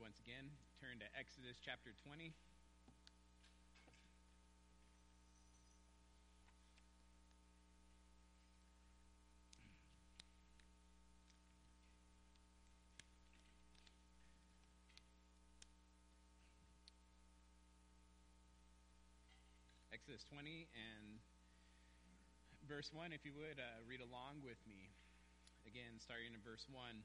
once again, turn to Exodus chapter 20. Exodus 20 and verse 1, if you would, uh, read along with me. Again, starting in verse 1.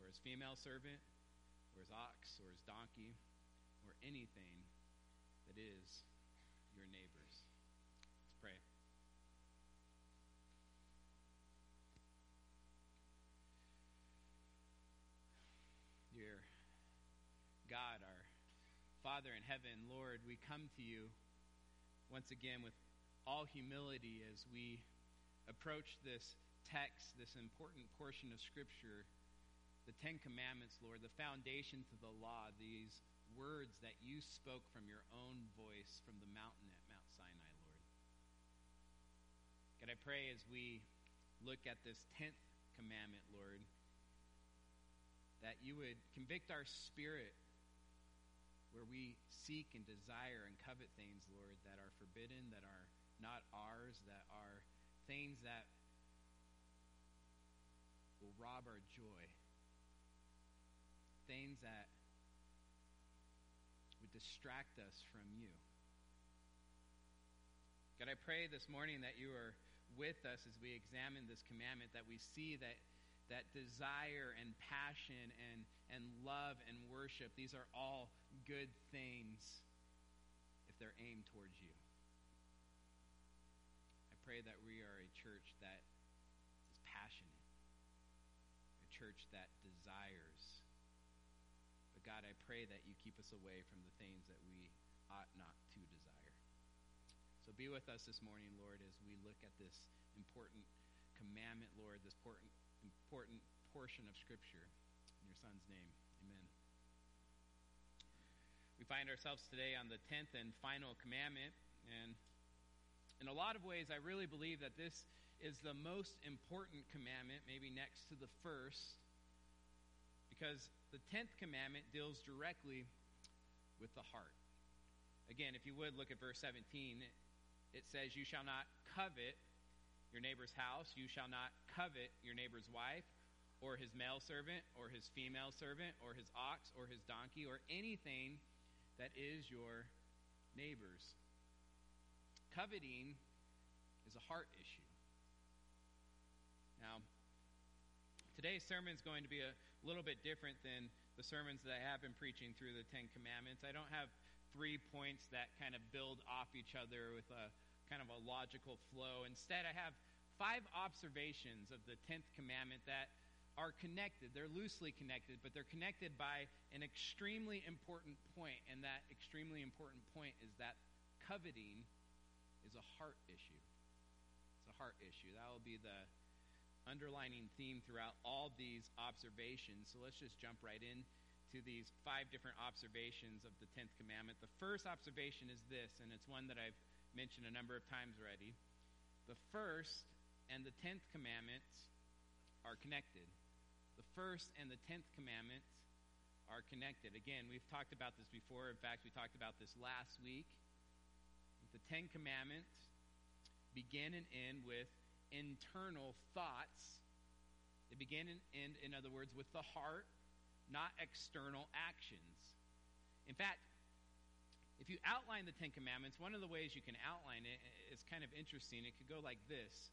or his female servant, or his ox, or his donkey, or anything that is your neighbor's. Let's pray. Dear God, our Father in heaven, Lord, we come to you once again with all humility as we approach this text, this important portion of Scripture, the Ten Commandments, Lord, the foundation to the law, these words that you spoke from your own voice from the mountain at Mount Sinai, Lord. God, I pray as we look at this tenth commandment, Lord, that you would convict our spirit where we seek and desire and covet things, Lord, that are forbidden, that are not ours, that are things that will rob our joy, things that would distract us from you. God, I pray this morning that you are with us as we examine this commandment, that we see that that desire and passion and, and love and worship, these are all good things if they're aimed towards you. I pray that we are a church that is passionate, a church that desires. God, I pray that you keep us away from the things that we ought not to desire. So be with us this morning, Lord, as we look at this important commandment, Lord, this important important portion of Scripture. In your Son's name, amen. We find ourselves today on the 10th and final commandment, and in a lot of ways, I really believe that this is the most important commandment, maybe next to the first, because the 10th commandment deals directly with the heart. Again, if you would look at verse 17, it says, You shall not covet your neighbor's house. You shall not covet your neighbor's wife, or his male servant, or his female servant, or his ox, or his donkey, or anything that is your neighbor's. Coveting is a heart issue. Now, today's sermon is going to be a little bit different than the sermons that I have been preaching through the Ten Commandments. I don't have three points that kind of build off each other with a kind of a logical flow. Instead, I have five observations of the tenth commandment that are connected. They're loosely connected, but they're connected by an extremely important point, and that extremely important point is that coveting is a heart issue. It's a heart issue. That will be the underlining theme throughout all these observations. So let's just jump right in to these five different observations of the 10th commandment. The first observation is this, and it's one that I've mentioned a number of times already. The first and the 10th commandments are connected. The first and the 10th commandments are connected. Again, we've talked about this before. In fact, we talked about this last week. The Ten Commandments begin and end with internal thoughts. They begin and end, in other words, with the heart, not external actions. In fact, if you outline the Ten Commandments, one of the ways you can outline it eh, is kind of interesting. It could go like this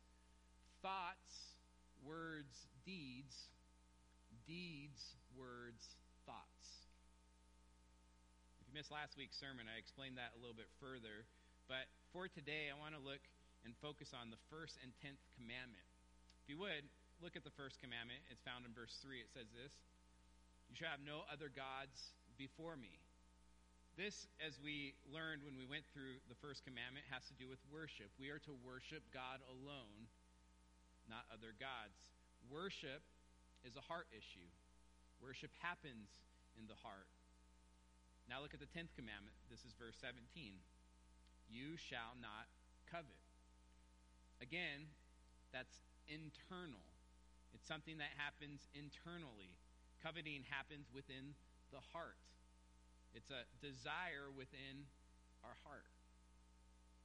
thoughts, words, deeds, deeds, words, thoughts. If you missed last week's sermon, I explained that a little bit further. But for today, I want to look and focus on the first and tenth commandment. If you would, look at the first commandment. It's found in verse 3. It says this You shall have no other gods before me. This, as we learned when we went through the first commandment, has to do with worship. We are to worship God alone, not other gods. Worship is a heart issue. Worship happens in the heart. Now look at the 10th commandment. This is verse 17. You shall not covet. Again, that's internal. It's something that happens internally. Coveting happens within the heart. It's a desire within our heart.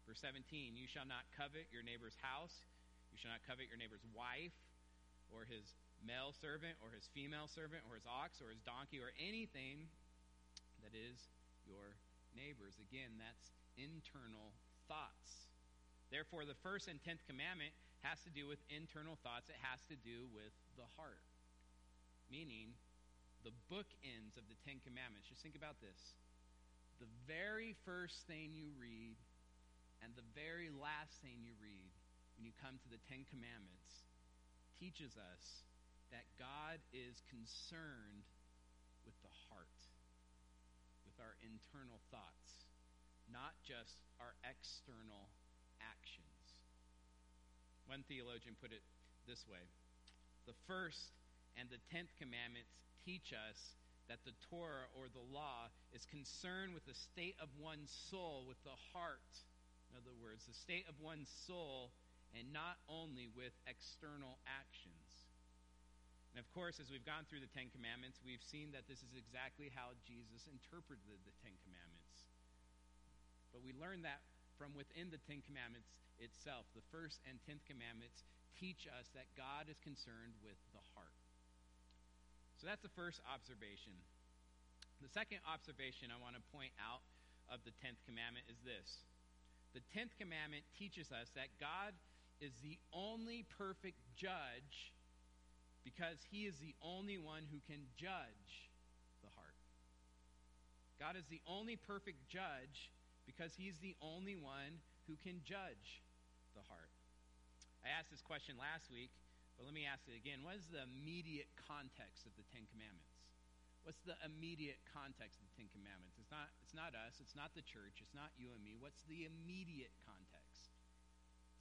Verse 17, you shall not covet your neighbor's house. You shall not covet your neighbor's wife or his male servant or his female servant or his ox or his donkey or anything that is your neighbor's. Again, that's internal thoughts. Therefore, the first and tenth commandment has to do with internal thoughts, it has to do with the heart. Meaning, the bookends of the Ten Commandments. Just think about this. The very first thing you read and the very last thing you read when you come to the Ten Commandments teaches us that God is concerned with the heart, with our internal thoughts, not just our external. One theologian put it this way The first and the tenth commandments teach us that the Torah or the law is concerned with the state of one's soul, with the heart. In other words, the state of one's soul, and not only with external actions. And of course, as we've gone through the Ten Commandments, we've seen that this is exactly how Jesus interpreted the Ten Commandments. But we learn that from within the Ten Commandments itself. The first and tenth commandments teach us that God is concerned with the heart. So that's the first observation. The second observation I want to point out of the tenth commandment is this the tenth commandment teaches us that God is the only perfect judge because he is the only one who can judge the heart. God is the only perfect judge because he's the only one who can judge the heart. I asked this question last week, but let me ask it again. What is the immediate context of the Ten Commandments? What's the immediate context of the Ten Commandments? It's not, it's not us, it's not the church, it's not you and me. What's the immediate context?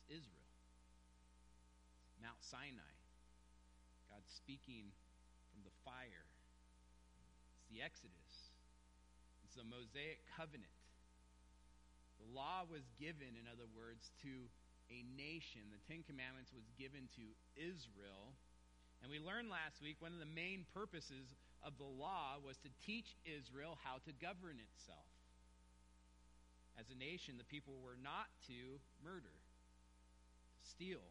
It's Israel. It's Mount Sinai. God speaking from the fire. It's the Exodus. It's the Mosaic covenant. The law was given, in other words, to a nation. The Ten Commandments was given to Israel. And we learned last week one of the main purposes of the law was to teach Israel how to govern itself. As a nation, the people were not to murder, to steal.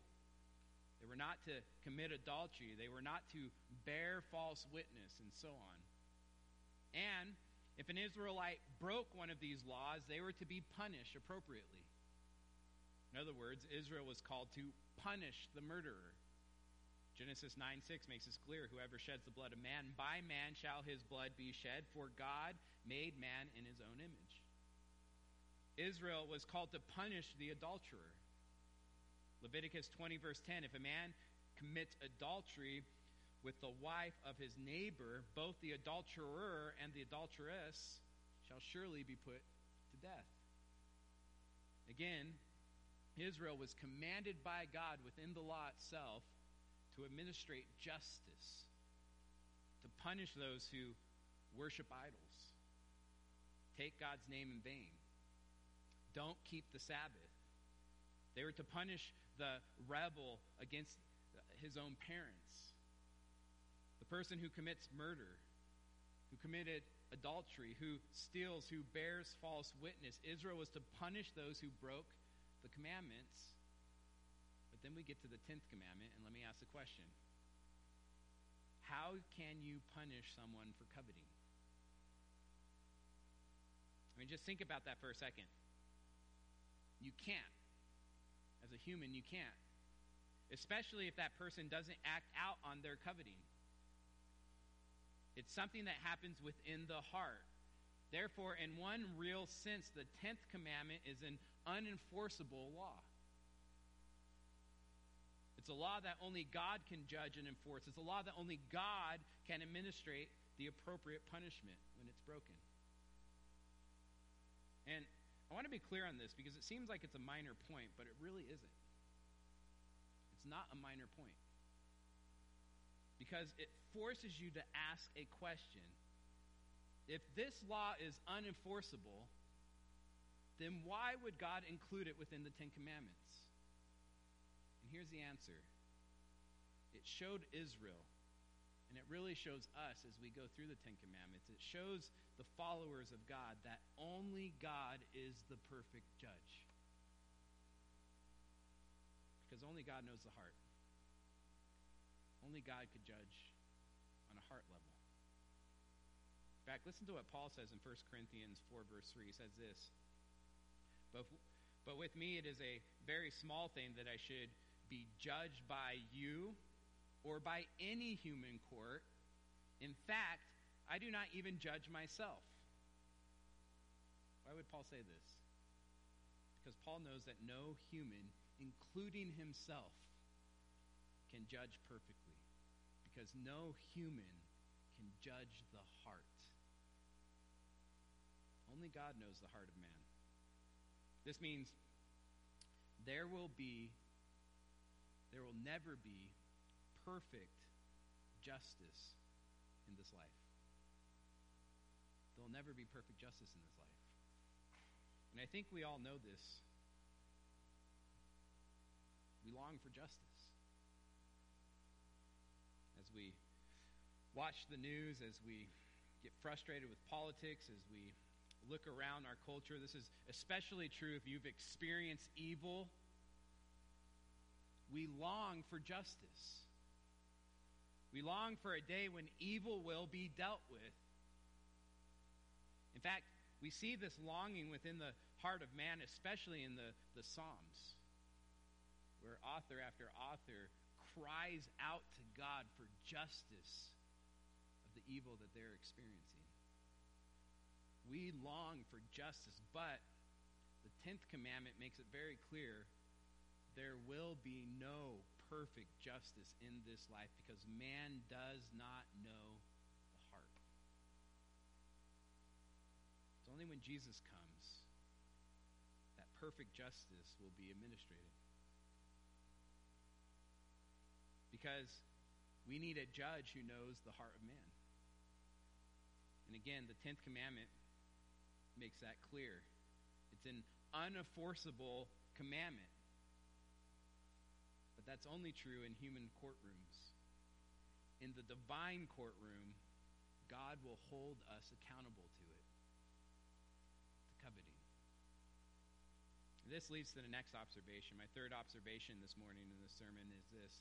They were not to commit adultery. They were not to bear false witness, and so on. And if an Israelite broke one of these laws, they were to be punished appropriately. In other words, Israel was called to punish the murderer, Genesis 9 6 makes this clear whoever sheds the blood of man, by man shall his blood be shed, for God made man in his own image. Israel was called to punish the adulterer. Leviticus 20, verse 10 if a man commits adultery with the wife of his neighbor, both the adulterer and the adulteress shall surely be put to death. Again, Israel was commanded by God within the law itself to administrate justice, to punish those who worship idols, take God's name in vain, don't keep the Sabbath. They were to punish the rebel against his own parents, the person who commits murder, who committed adultery, who steals, who bears false witness. Israel was to punish those who broke the commandments But then we get to the 10th commandment, and let me ask the question How can you punish someone for coveting? I mean, just think about that for a second. You can't. As a human, you can't. Especially if that person doesn't act out on their coveting. It's something that happens within the heart. Therefore, in one real sense, the 10th commandment is an unenforceable law. It's a law that only God can judge and enforce. It's a law that only God can administrate the appropriate punishment when it's broken. And I want to be clear on this because it seems like it's a minor point, but it really isn't. It's not a minor point. Because it forces you to ask a question. If this law is unenforceable, then why would God include it within the Ten Commandments? And here's the answer it showed Israel, and it really shows us as we go through the Ten Commandments. It shows the followers of God that only God is the perfect judge. Because only God knows the heart. Only God could judge on a heart level. In fact, listen to what Paul says in 1 Corinthians 4, verse 3. He says this But, but with me it is a very small thing that I should be judged by you or by any human court. In fact, I do not even judge myself. Why would Paul say this? Because Paul knows that no human, including himself, can judge perfectly. Because no human can judge the heart. Only God knows the heart of man. This means there will be there will never be perfect justice in this life. There will never be perfect justice in this life. And I think we all know this. We long for justice. We watch the news, as we get frustrated with politics, as we look around our culture, this is especially true if you've experienced evil we long for justice. We long for a day when evil will be dealt with. In fact, we see this longing within the heart of man, especially in the, the Psalms, where author after author cries out to God for justice of the evil that they're experiencing. We long for justice, but the 10th commandment makes it very clear there will be no perfect justice in this life because man does not know the heart. It's only when Jesus comes that perfect justice will be administrated. Because we need a judge who knows the heart of man. And again, the 10th commandment makes that clear. It's an unenforceable commandment But that's only true in human courtrooms. In the divine courtroom, God will hold us accountable to it, to coveting. This leads to the next observation. My third observation this morning in the sermon is this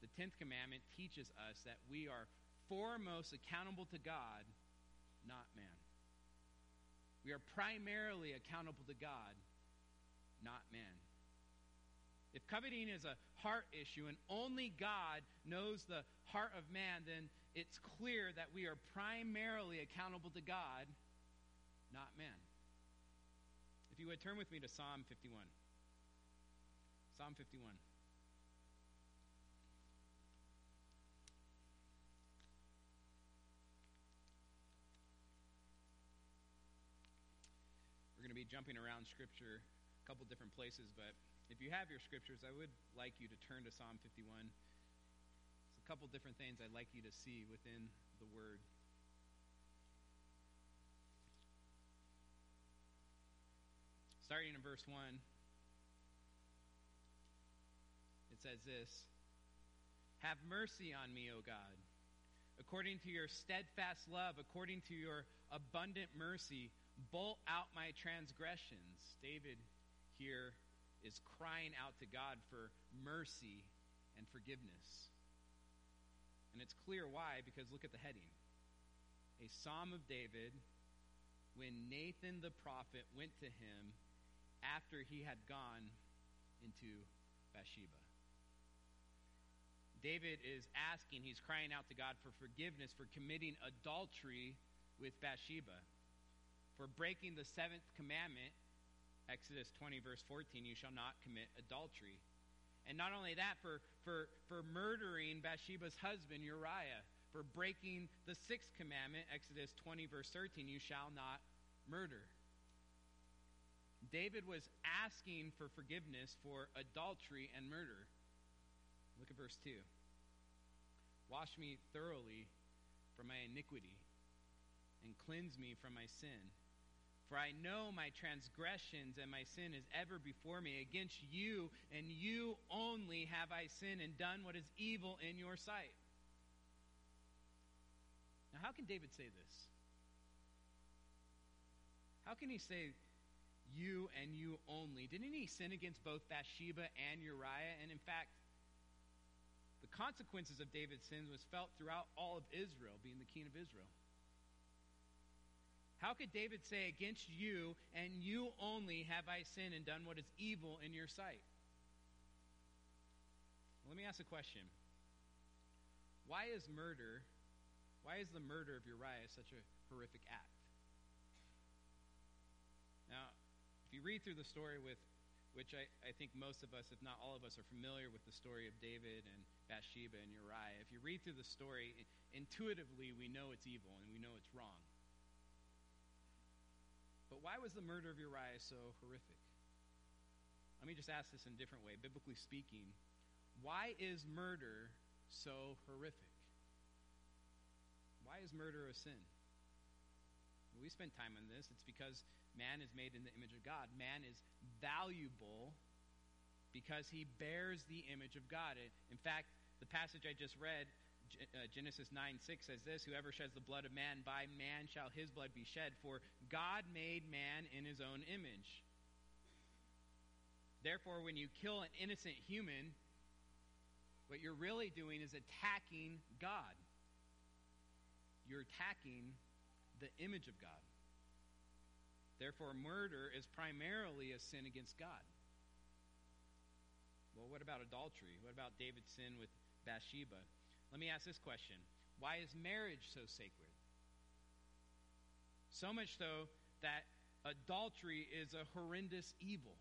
The 10th commandment teaches us that we are foremost accountable to God, not man. We are primarily accountable to God, not man. If coveting is a heart issue and only God knows the heart of man, then it's clear that we are primarily accountable to God, not man. If you would turn with me to Psalm 51. Psalm 51. Be jumping around Scripture a couple different places, but if you have your Scriptures, I would like you to turn to Psalm 51. It's a couple different things I'd like you to see within the Word. Starting in verse 1, it says this Have mercy on me, O God, according to your steadfast love, according to your abundant mercy bolt out my transgressions. David here is crying out to God for mercy and forgiveness. And it's clear why, because look at the heading A Psalm of David when Nathan the prophet went to him after he had gone into Bathsheba. David is asking, he's crying out to God for forgiveness for committing adultery with Bathsheba for breaking the seventh commandment, Exodus 20, verse 14, you shall not commit adultery. And not only that, for, for, for murdering Bathsheba's husband, Uriah, for breaking the sixth commandment, Exodus 20, verse 13, you shall not murder. David was asking for forgiveness for adultery and murder. Look at verse 2. Wash me thoroughly from my iniquity and cleanse me from my sin. For I know my transgressions and my sin is ever before me. Against you and you only have I sinned and done what is evil in your sight. Now, how can David say this? How can he say, you and you only? Didn't he sin against both Bathsheba and Uriah? And in fact, the consequences of David's sins was felt throughout all of Israel, being the king of Israel. How could David say, Against you and you only have I sinned and done what is evil in your sight? Let me ask a question. Why is murder, why is the murder of Uriah such a horrific act? Now, if you read through the story with, which I, I think most of us, if not all of us, are familiar with the story of David and Bathsheba and Uriah, if you read through the story, intuitively we know it's evil and we know it's wrong. But why was the murder of Uriah so horrific? Let me just ask this in a different way. Biblically speaking, why is murder so horrific? Why is murder a sin? We spend time on this. It's because man is made in the image of God. Man is valuable because he bears the image of God. In fact, the passage I just read Uh, Genesis 9 6 says this Whoever sheds the blood of man, by man shall his blood be shed, for God made man in his own image. Therefore, when you kill an innocent human, what you're really doing is attacking God. You're attacking the image of God. Therefore, murder is primarily a sin against God. Well, what about adultery? What about David's sin with Bathsheba? Let me ask this question Why is marriage so sacred? So much so that adultery is a horrendous evil.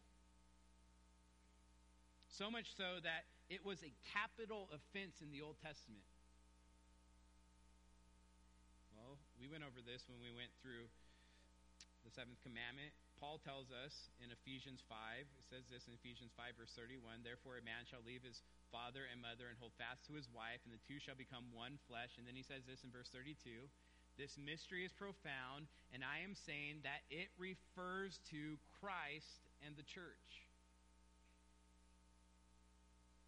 So much so that it was a capital offense in the Old Testament. Well, we went over this when we went through the seventh commandment. Paul tells us in Ephesians 5, it says this in Ephesians 5, verse 31 Therefore, a man shall leave his father and mother and hold fast to his wife, and the two shall become one flesh. And then he says this in verse 32 This mystery is profound, and I am saying that it refers to Christ and the church.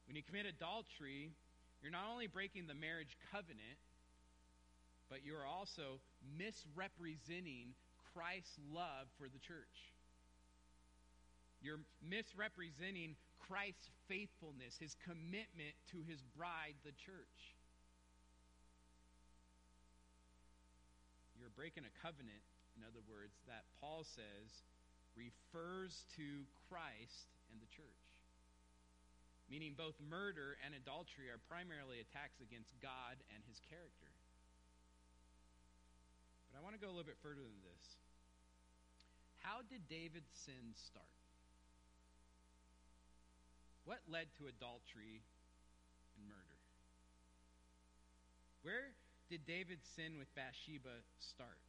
When you commit adultery, you're not only breaking the marriage covenant, but you are also misrepresenting Christ's love for the church. You're misrepresenting Christ's faithfulness, his commitment to his bride, the church. You're breaking a covenant, in other words, that Paul says refers to Christ and the church. meaning both murder and adultery are primarily attacks against God and his character. But I want to go a little bit further than this. How did David's sin start? What led to adultery and murder? Where did David's sin with Bathsheba start?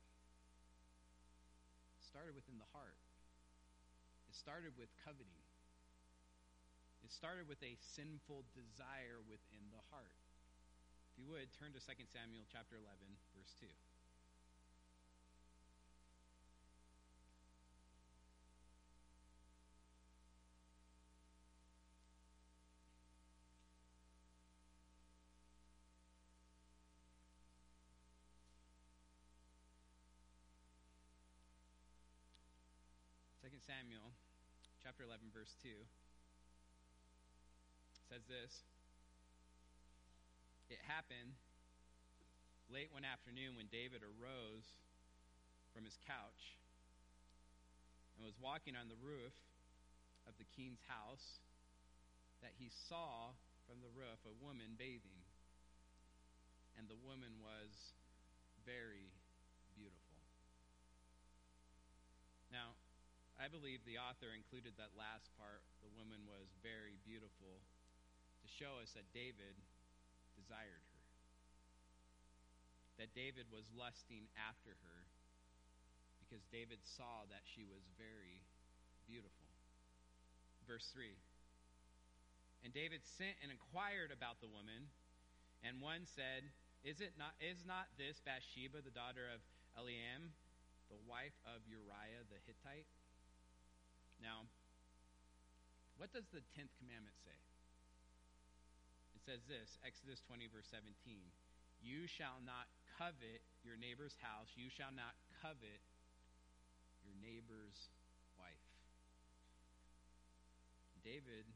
It started within the heart. It started with coveting. It started with a sinful desire within the heart. If you would, turn to 2 Samuel chapter 11, verse 2. Second Samuel chapter 11 verse 2 says this It happened late one afternoon when David arose from his couch and was walking on the roof of the king's house that he saw from the roof a woman bathing. And the woman was very beautiful. Now, I believe the author included that last part, the woman was very beautiful, to show us that David desired her. That David was lusting after her because David saw that she was very beautiful. Verse 3 And David sent and inquired about the woman, and one said, Is it not is not this Bathsheba, the daughter of Eliam, the wife of Uriah the Hittite? Now, what does the 10th commandment say? It says this Exodus 20, verse 17. You shall not covet your neighbor's house. You shall not covet your neighbor's wife. David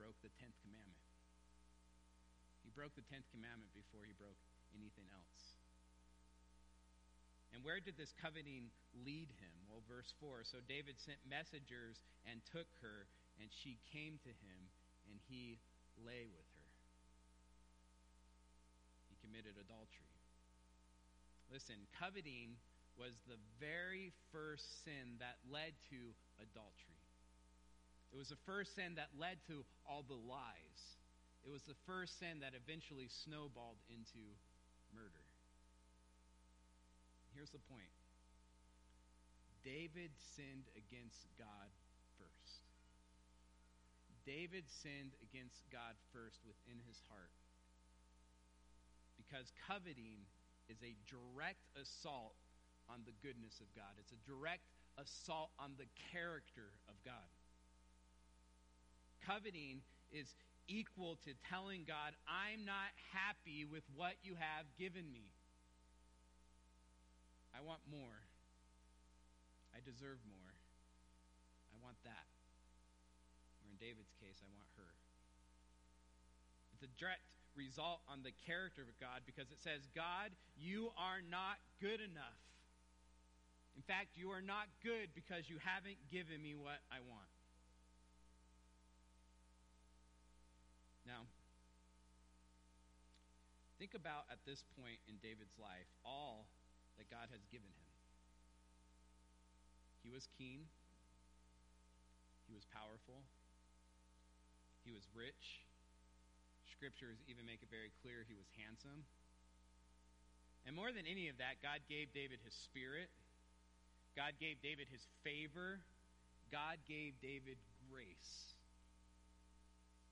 broke the 10th commandment. He broke the 10th commandment before he broke anything else. And where did this coveting lead him? Well, verse 4 So David sent messengers and took her, and she came to him, and he lay with her. He committed adultery. Listen, coveting was the very first sin that led to adultery. It was the first sin that led to all the lies. It was the first sin that eventually snowballed into murder. Here's the point David sinned against God first. David sinned against God first within his heart. Because coveting is a direct assault on the goodness of God, it's a direct assault on the character of God. Coveting is equal to telling God, I'm not happy with what you have given me. I want more. I deserve more. I want that. Or in David's case, I want her. It's a direct result on the character of God because it says, God, you are not good enough. In fact, you are not good because you haven't given me what I want. Now, think about at this point in David's life all that God has given him. He was keen, he was powerful, he was rich. Scriptures even make it very clear he was handsome. And more than any of that, God gave David his spirit. God gave David his favor. God gave David grace.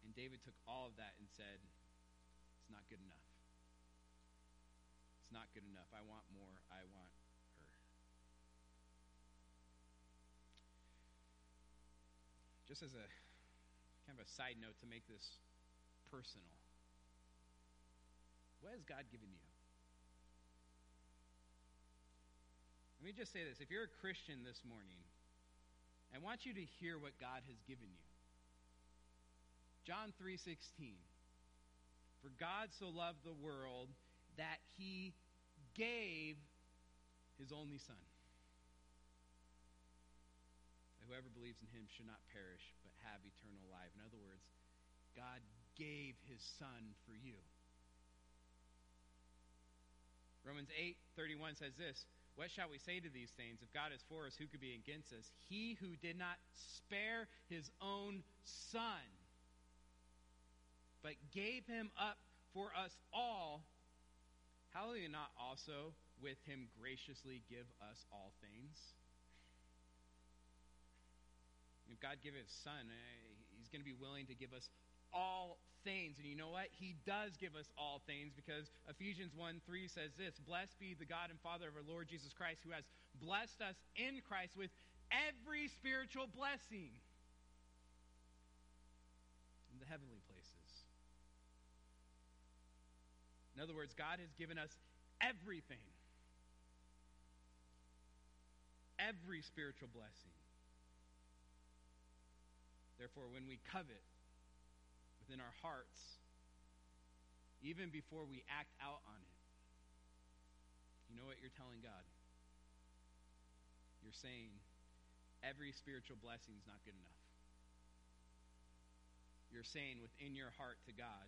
And David took all of that and said, It's not good enough. It's not good enough. I want more. I want her. Just as a kind of a side note to make this personal, what has God given you? Let me just say this. If you're a Christian this morning, I want you to hear what God has given you. John 3:16 For God so loved the world that he gave his only son. That whoever believes in him should not perish, but have eternal life. In other words, God gave his son for you. Romans 8 31 says this What shall we say to these things? If God is for us, who could be against us? He who did not spare his own son, but gave him up for us all, how will he not also with him graciously give us all things? God give his son, eh, he's going to be willing to give us all things. And you know what? He does give us all things because Ephesians 1 3 says this Blessed be the God and Father of our Lord Jesus Christ, who has blessed us in Christ with every spiritual blessing in the heavenly places. In other words, God has given us everything. Every spiritual blessing. Therefore, when we covet, within our hearts, even before we act out on it, you know what you're telling God? You're saying every spiritual blessing is not good enough. You're saying within your heart to God,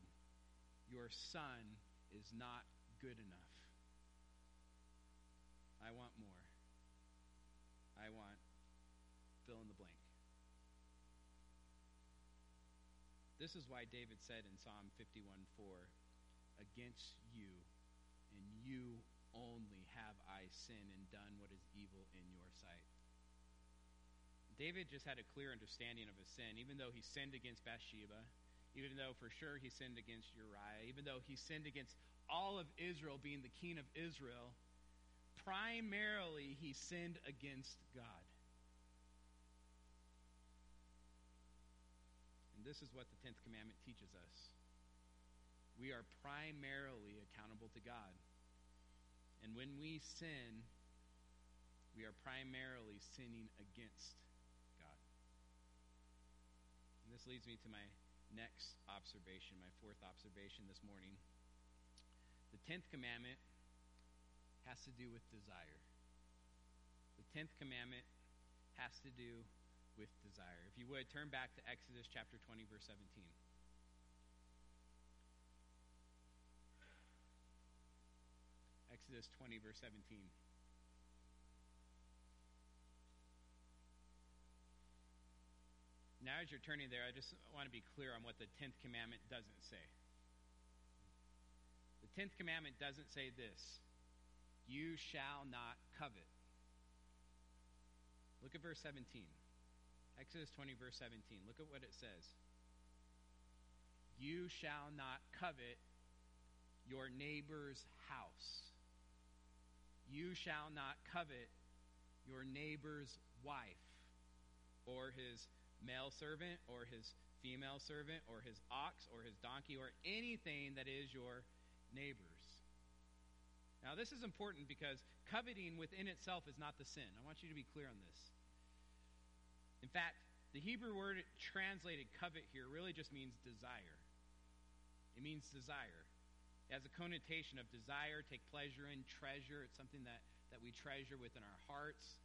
your son is not good enough. I want more. I want fill in the blank. This is why David said in Psalm 51 4, Against you and you only have I sinned and done what is evil in your sight. David just had a clear understanding of his sin, even though he sinned against Bathsheba, even though for sure he sinned against Uriah, even though he sinned against all of Israel, being the king of Israel, primarily he sinned against God. This is what the 10th commandment teaches us. We are primarily accountable to God. And when we sin, we are primarily sinning against God. And this leads me to my next observation, my fourth observation this morning. The 10th commandment has to do with desire. The 10th commandment has to do with desire. If you would, turn back to Exodus chapter 20, verse 17. Exodus 20, verse 17. Now, as you're turning there, I just want to be clear on what the 10th commandment doesn't say. The 10th commandment doesn't say this You shall not covet. Look at verse 17. Exodus 20, verse 17. Look at what it says. You shall not covet your neighbor's house. You shall not covet your neighbor's wife, or his male servant, or his female servant, or his ox, or his donkey, or anything that is your neighbor's. Now, this is important because coveting within itself is not the sin. I want you to be clear on this. In fact, the Hebrew word translated covet here really just means desire. It means desire. It has a connotation of desire, take pleasure in, treasure. It's something that, that we treasure within our hearts.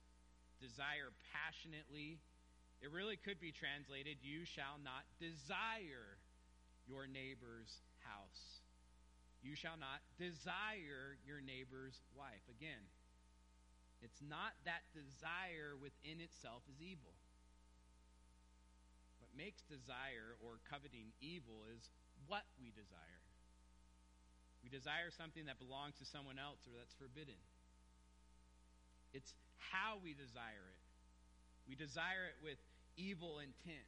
Desire passionately. It really could be translated, You shall not desire your neighbor's house. You shall not desire your neighbor's wife. Again, it's not that desire within itself is evil makes desire or coveting evil is what we desire. We desire something that belongs to someone else or that's forbidden. It's how we desire it. We desire it with evil intent.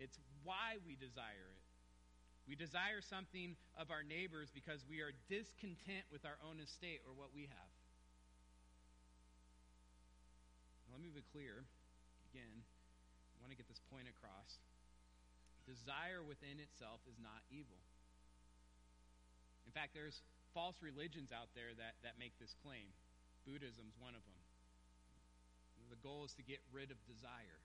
It's why we desire it. We desire something of our neighbors because we are discontent with our own estate or what we have. Let me be clear again want to get this point across. Desire within itself is not evil. In fact, there's false religions out there that, that make this claim. Buddhism's one of them. The goal is to get rid of desire.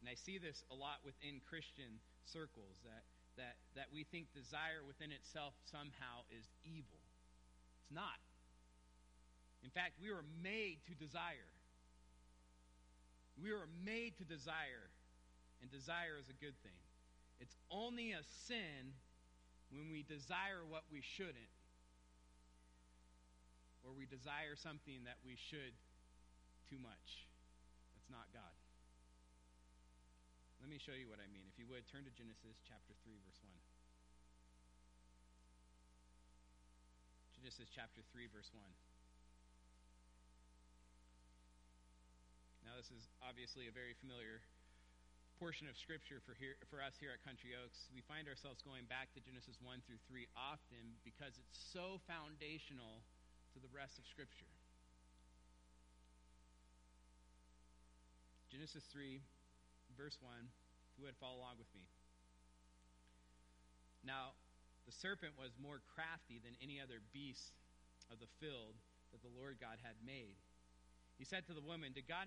And I see this a lot within Christian circles that, that, that we think desire within itself somehow is evil. It's not. In fact, we were made to desire. We are made to desire, and desire is a good thing. It's only a sin when we desire what we shouldn't, or we desire something that we should too much. That's not God. Let me show you what I mean. If you would, turn to Genesis chapter 3, verse 1. Genesis chapter 3, verse 1. Now, this is obviously a very familiar portion of Scripture for, here, for us here at Country Oaks. We find ourselves going back to Genesis 1 through 3 often because it's so foundational to the rest of Scripture. Genesis 3, verse 1. If you would follow along with me. Now, the serpent was more crafty than any other beast of the field that the Lord God had made. He said to the woman, Did God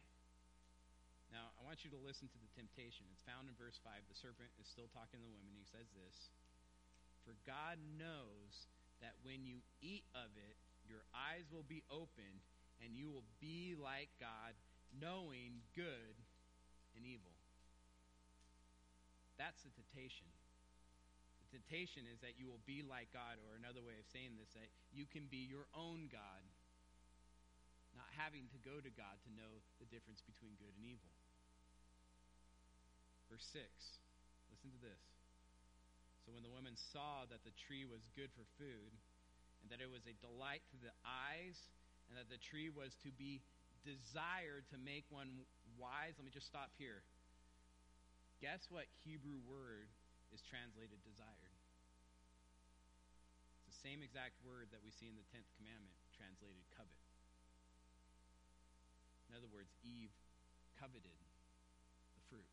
Now, I want you to listen to the temptation. It's found in verse 5. The serpent is still talking to the woman. He says this For God knows that when you eat of it, your eyes will be opened, and you will be like God, knowing good and evil. That's the temptation The temptation is that you will be like God, or another way of saying this, that you can be your own God, not having to go to God to know the difference between good and evil. Verse 6, listen to this. So when the woman saw that the tree was good for food, and that it was a delight to the eyes, and that the tree was to be desired to make one wise, let me just stop here. Guess what Hebrew word is translated desired. It's the same exact word that we see in the 10th commandment translated covet. In other words, Eve coveted the fruit.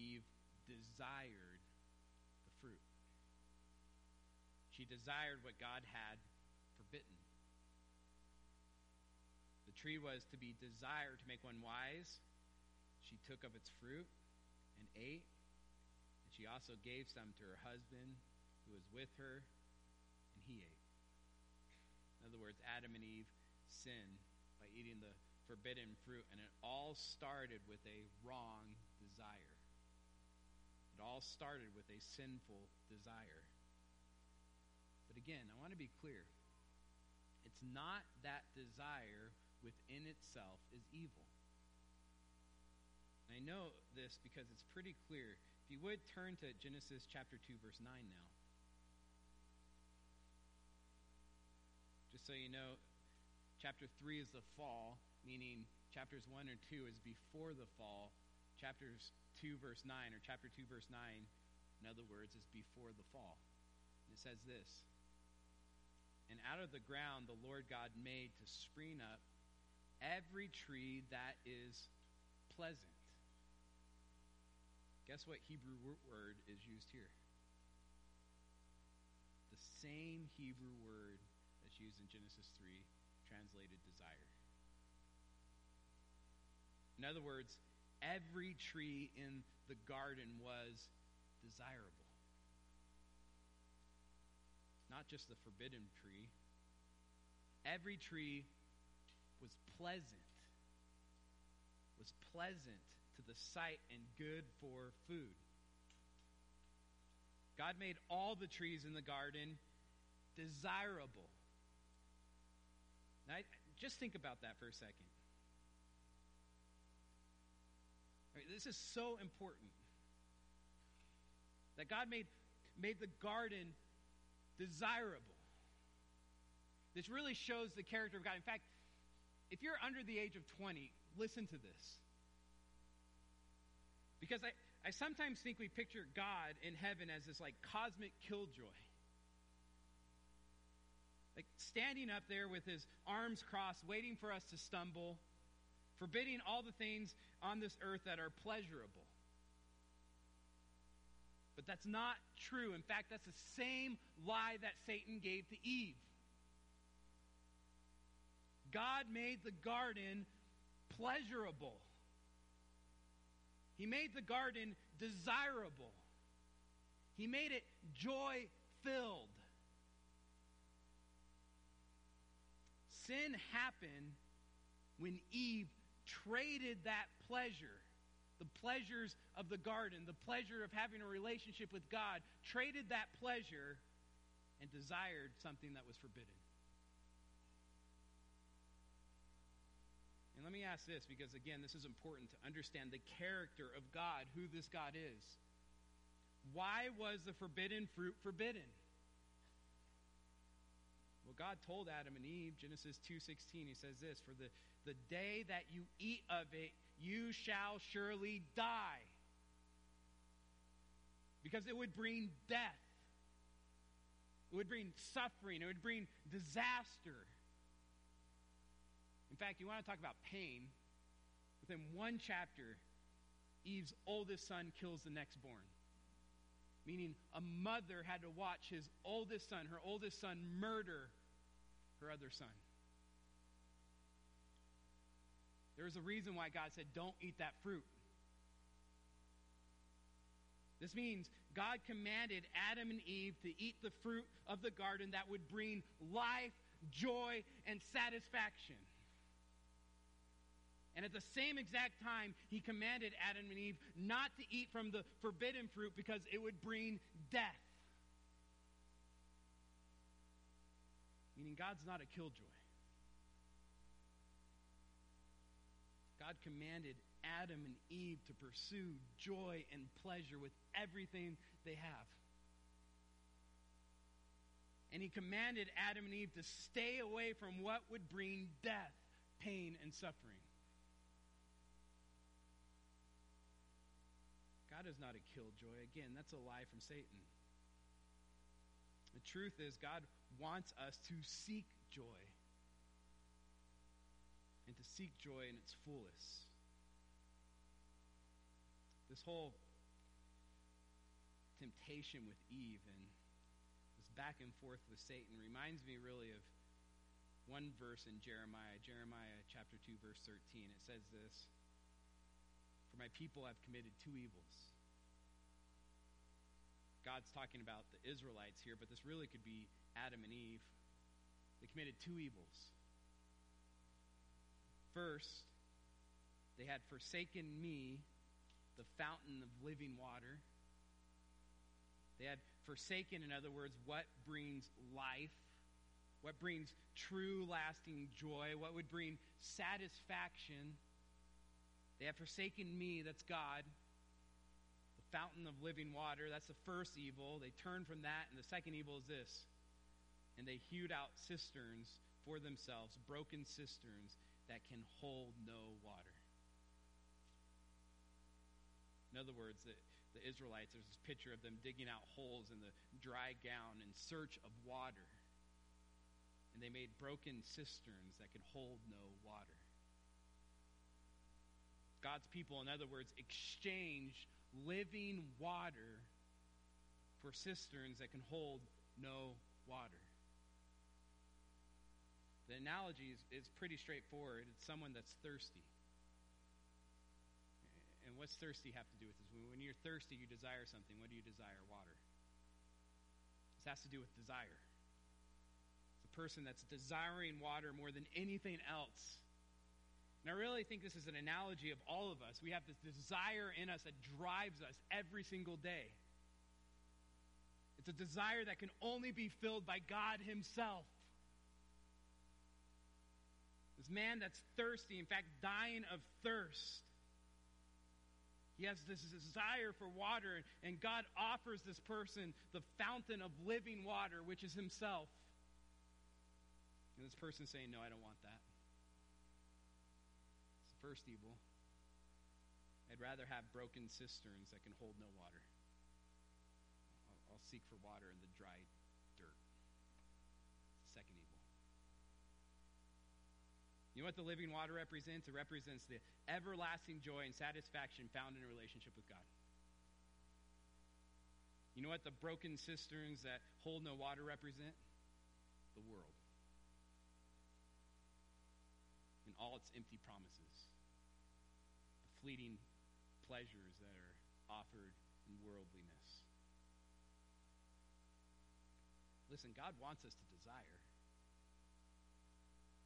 Eve desired the fruit. She desired what God had forbidden. The tree was to be desired to make one wise. She took of its fruit and ate and she also gave some to her husband who was with her, and he ate. In other words, Adam and Eve sinned by eating the forbidden fruit, and it all started with a wrong desire. It all started with a sinful desire. But again, I want to be clear. It's not that desire within itself is evil. And I know this because it's pretty clear if you would turn to Genesis chapter 2, verse 9 now. Just so you know, chapter 3 is the fall, meaning chapters 1 and 2 is before the fall. Chapters 2, verse 9, or chapter 2, verse 9, in other words, is before the fall. It says this And out of the ground the Lord God made to spring up every tree that is pleasant Guess what Hebrew word is used here? The same Hebrew word that's used in Genesis 3, translated desire. In other words, every tree in the garden was desirable. Not just the forbidden tree. Every tree was pleasant. Was pleasant to the sight and good for food. God made all the trees in the garden desirable. Now, just think about that for a second. This is so important that God made, made the garden desirable. This really shows the character of God. In fact, if you're under the age of 20, listen to this. Because I, I sometimes think we picture God in heaven as this like cosmic killjoy. Like standing up there with his arms crossed, waiting for us to stumble, forbidding all the things on this earth that are pleasurable. But that's not true. In fact, that's the same lie that Satan gave to Eve. God made the garden pleasurable. He made the garden desirable. He made it joy filled. Sin happened when Eve traded that pleasure, the pleasures of the garden, the pleasure of having a relationship with God, traded that pleasure and desired something that was forbidden. And let me ask this because, again, this is important to understand the character of God, who this God is. Why was the forbidden fruit forbidden? Well, God told Adam and Eve, Genesis 2:16, he says this, "For the, the day that you eat of it, you shall surely die." Because it would bring death. It would bring suffering. It would bring disaster. In fact, you want to talk about pain? Within one chapter, Eve's oldest son kills the next born. Meaning, a mother had to watch his oldest son, her oldest son, murder her other son. There was a reason why God said, Don't eat that fruit. This means God commanded Adam and Eve to eat the fruit of the garden that would bring life, joy, and satisfaction. And at the same exact time, he commanded Adam and Eve not to eat from the forbidden fruit because it would bring death. Meaning, God's not a killjoy. God commanded Adam and Eve to pursue joy and pleasure with everything they have. And he commanded Adam and Eve to stay away from what would bring death, pain, and suffering. God is not a killjoy. Again, that's a lie from Satan. The truth is, God wants us to seek joy and to seek joy in its fullest. This whole temptation with Eve and this back and forth with Satan reminds me really of one verse in Jeremiah, Jeremiah chapter 2, verse 13. It says this For my people have committed two evils. God's talking about the Israelites here, but this really could be Adam and Eve. They committed two evils. First, they had forsaken me, the fountain of living water. They had forsaken, in other words, what brings life, what brings true, lasting joy, what would bring satisfaction. They have forsaken me, that's God, the fountain of living water. That's the first evil. They turned from that, and the second evil is this. And they hewed out cisterns for themselves, broken cisterns that can hold no water. In other words, the, the Israelites, there's this picture of them digging out holes in the dry ground in search of water. And they made broken cisterns that could hold no water. God's people, in other words, exchange living water for cisterns that can hold no water. The analogy is, is pretty straightforward. It's someone that's thirsty. And what's thirsty have to do with this? When you're thirsty, you desire something. What do you desire? Water. This has to do with desire. It's a person that's desiring water more than anything else. And I really think this is an analogy of all of us. We have this desire in us that drives us every single day. It's a desire that can only be filled by God Himself. This man that's thirsty, in fact, dying of thirst. He has this desire for water, and God offers this person the fountain of living water, which is Himself. And this person saying, No, I don't want that It's the first evil. I'd rather have broken cisterns that can hold no water. I'll, I'll seek for water in the dry dirt. Second evil. You know what the living water represents? It represents the everlasting joy and satisfaction found in a relationship with God. You know what the broken cisterns that hold no water represent? The world. And all its empty promises. The fleeting pleasures that are offered in worldliness. Listen, God wants us to desire.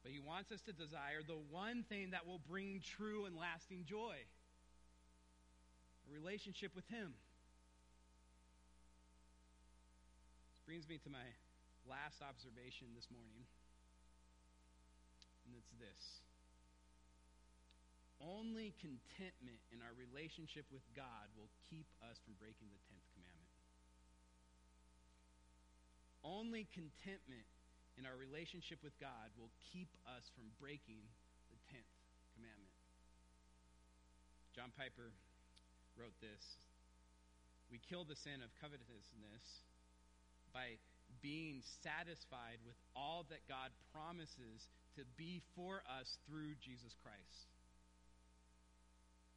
But He wants us to desire the one thing that will bring true and lasting joy a relationship with Him. This brings me to my last observation this morning, and it's this. Only contentment in our relationship with God will keep us from breaking the 10th commandment. Only contentment in our relationship with God will keep us from breaking the 10th commandment. John Piper wrote this We kill the sin of covetousness by being satisfied with all that God promises to be for us through Jesus Christ.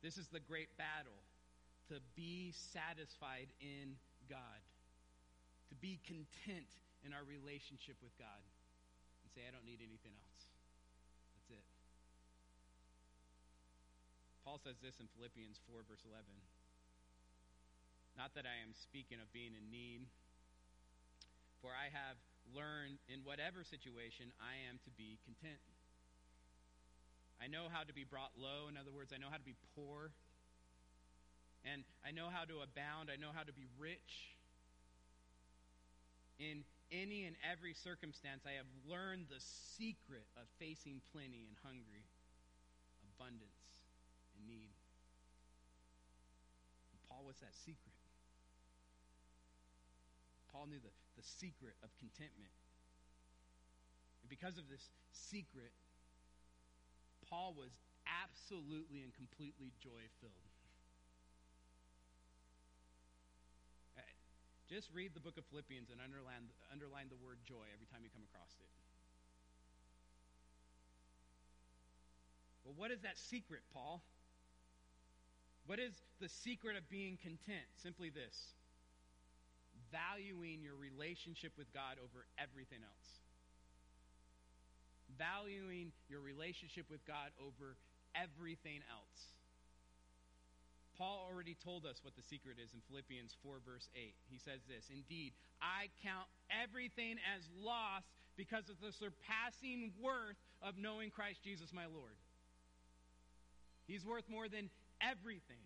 This is the great battle to be satisfied in God, to be content in our relationship with God and say, I don't need anything else. That's it. Paul says this in Philippians 4, verse 11. Not that I am speaking of being in need, for I have learned in whatever situation I am to be content. I know how to be brought low. In other words, I know how to be poor. And I know how to abound. I know how to be rich. In any and every circumstance, I have learned the secret of facing plenty and hungry, abundance and need. And Paul, what's that secret? Paul knew the, the secret of contentment. And because of this secret, Paul was absolutely and completely joy filled. Just read the book of Philippians and underline, underline the word joy every time you come across it. Well, what is that secret, Paul? What is the secret of being content? Simply this valuing your relationship with God over everything else. Valuing your relationship with God over everything else. Paul already told us what the secret is in Philippians 4, verse 8. He says this Indeed, I count everything as loss because of the surpassing worth of knowing Christ Jesus my Lord. He's worth more than everything.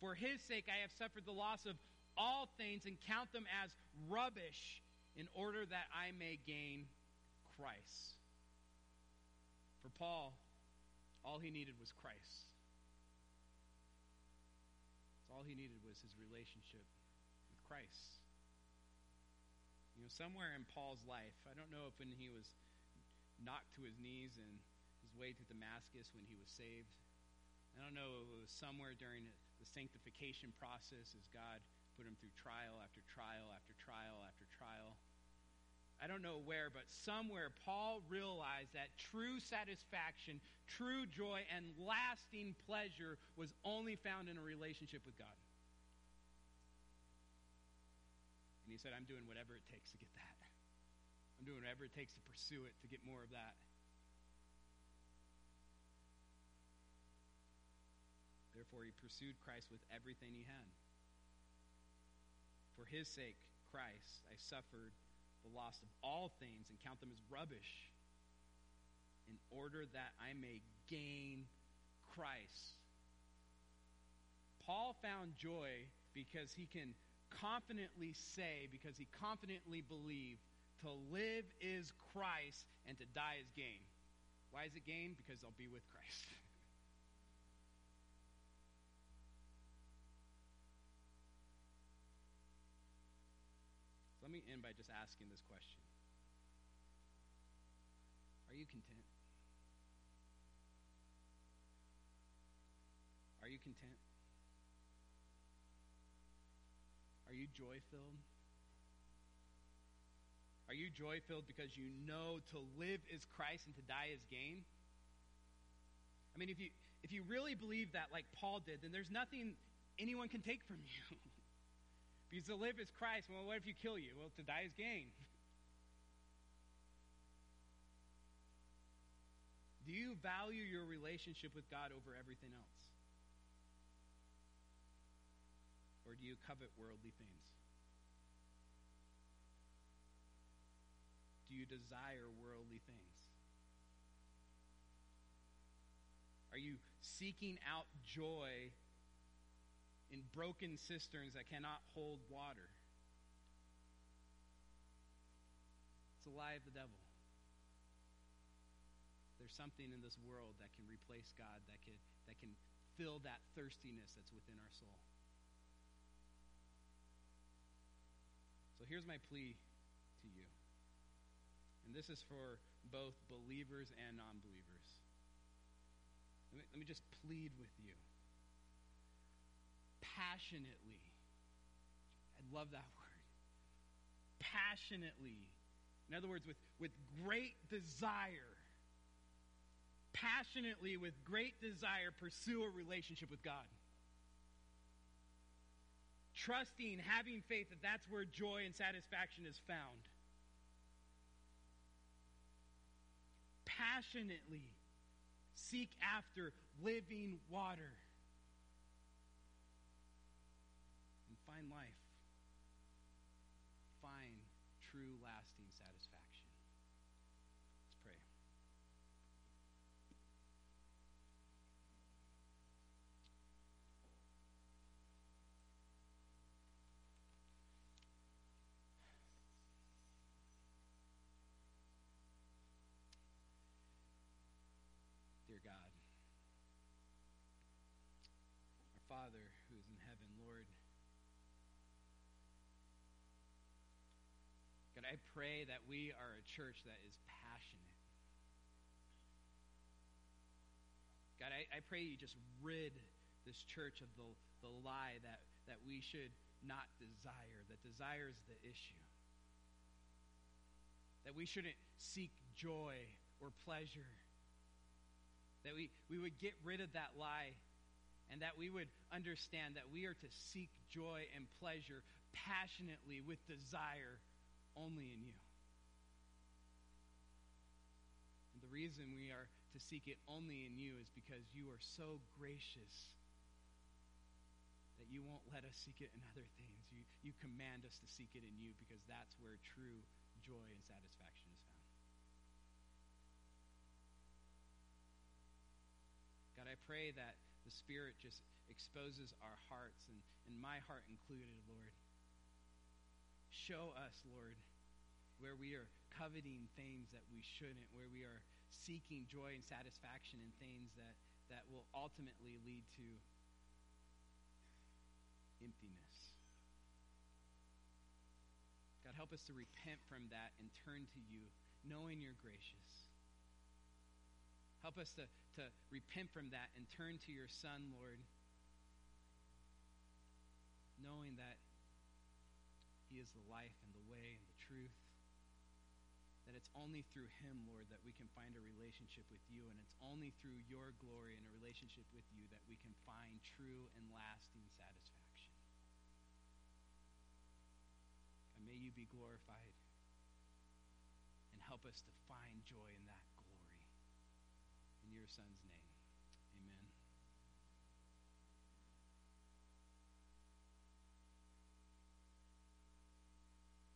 For his sake, I have suffered the loss of all things and count them as rubbish in order that I may gain Christ. For Paul, all he needed was Christ. All he needed was his relationship with Christ. You know, somewhere in Paul's life, I don't know if when he was knocked to his knees and his way to Damascus when he was saved. I don't know if it was somewhere during the sanctification process as God put him through trial after trial after trial after trial. I don't know where, but somewhere Paul realized that true satisfaction, true joy, and lasting pleasure was only found in a relationship with God. And he said, I'm doing whatever it takes to get that. I'm doing whatever it takes to pursue it, to get more of that. Therefore, he pursued Christ with everything he had. For his sake, Christ, I suffered the loss of all things and count them as rubbish in order that I may gain Christ. Paul found joy because he can confidently say, because he confidently believed, to live is Christ and to die is gain. Why is it gain? Because I'll be with Christ. me end by just asking this question Are you content? Are you content? Are you joy filled? Are you joy filled because you know to live is Christ and to die is gain? I mean, if you if you really believe that, like Paul did, then there's nothing anyone can take from you. Because to live is Christ. Well, what if you kill you? Well, to die is gain. Do you value your relationship with God over everything else? Or do you covet worldly things? Do you desire worldly things? Are you seeking out joy in broken cisterns that cannot hold water? It's a lie of the devil. There's something in this world that can replace God, that can, that can fill that thirstiness that's within our soul. So here's my plea to you. And this is for both believers and non believers. Let let me just plead with you. Passionately. I love that word. Passionately. In other words, with, with great desire. Passionately, with great desire, pursue a relationship with God. Trusting, having faith that that's where joy and satisfaction is found. passionately seek after living water and find life. Find true, lasting satisfaction. Let's pray. Dear God, our Father who is in heaven, Lord, God, I pray that we are a church that is passionate. God, I, I pray you just rid this church of the, the lie that, that we should not desire, that desire is the issue. That we shouldn't seek joy or pleasure that we, we would get rid of that lie and that we would understand that we are to seek joy and pleasure passionately with desire only in you. And the reason we are to seek it only in you is because you are so gracious that you won't let us seek it in other things. You, you command us to seek it in you because that's where true joy and satisfaction is found. God, I pray that the Spirit just exposes our hearts, and, and my heart included, Lord. Show us, Lord, where we are coveting things that we shouldn't, where we are seeking joy and satisfaction in things that, that will ultimately lead to emptiness. God, help us to repent from that and turn to you, knowing you're gracious. Help us to, to repent from that and turn to your Son, Lord, knowing that Is the life and the way and the truth. That it's only through Him, Lord, that we can find a relationship with you, and it's only through your glory and a relationship with you that we can find true and lasting satisfaction. And may you be glorified and help us to find joy in that glory. in your son's name.